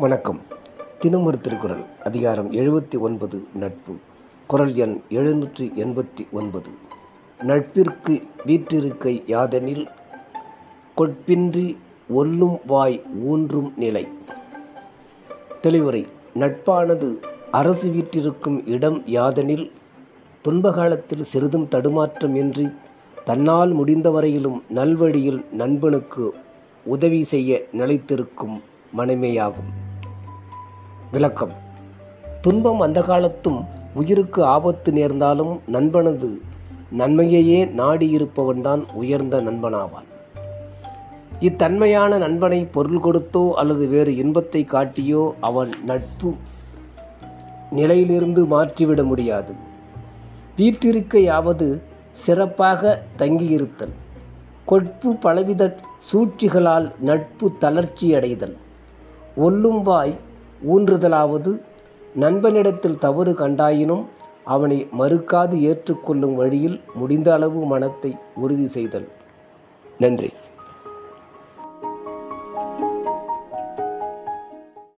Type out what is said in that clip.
வணக்கம். தினமொரு திருக்குறள் அதிகாரம் எழுபத்தி ஒன்பது நட்பு. குறள் எண் எழுநூற்றி எண்பத்தி ஒன்பது. நட்பிற்கு வீற்றிருக்கை யாதெனில் கொட்பின்றி ஒல்லும் வாய் ஊன்றும் நிலை. தெளிவுரை நட்பானது அரசு வீற்றிருக்கும் இடம் யாதெனில் துன்பகாலத்தில் சிறிதும் தடுமாற்றமின்றி தன்னால் முடிந்த வரையிலும் நல்வழியில் நண்பனுக்கு உதவி செய்ய நிலைத்திருக்கும் மனைமையாகும். விளக்கம். துன்பம் அந்த காலத்தும் உயிருக்கு ஆபத்து நேர்ந்தாலும் நண்பனது நன்மையையே நாடியிருப்பவன்தான் உயர்ந்த நண்பனாவான். இத்தன்மையான நண்பனை பொருள் கொடுத்தோ அல்லது வேறு இன்பத்தை காட்டியோ அவன் நட்பு நிலையிலிருந்து மாற்றிவிட முடியாது. வீற்றிருக்கையாவது சிறப்பாக தங்கியிருத்தல். கொட்பு பலவித சூழ்ச்சிகளால் நட்பு தளர்ச்சியடைதல். ஒல்லும் வாய் ஊன்றுதலாவது நண்பனிடத்தில் தவறு கண்டாயினும் அவனை மறுக்காது ஏற்றுக்கொள்ளும் வழியில் முடிந்த அளவு மனத்தை உறுதி செய்தல். நன்றி.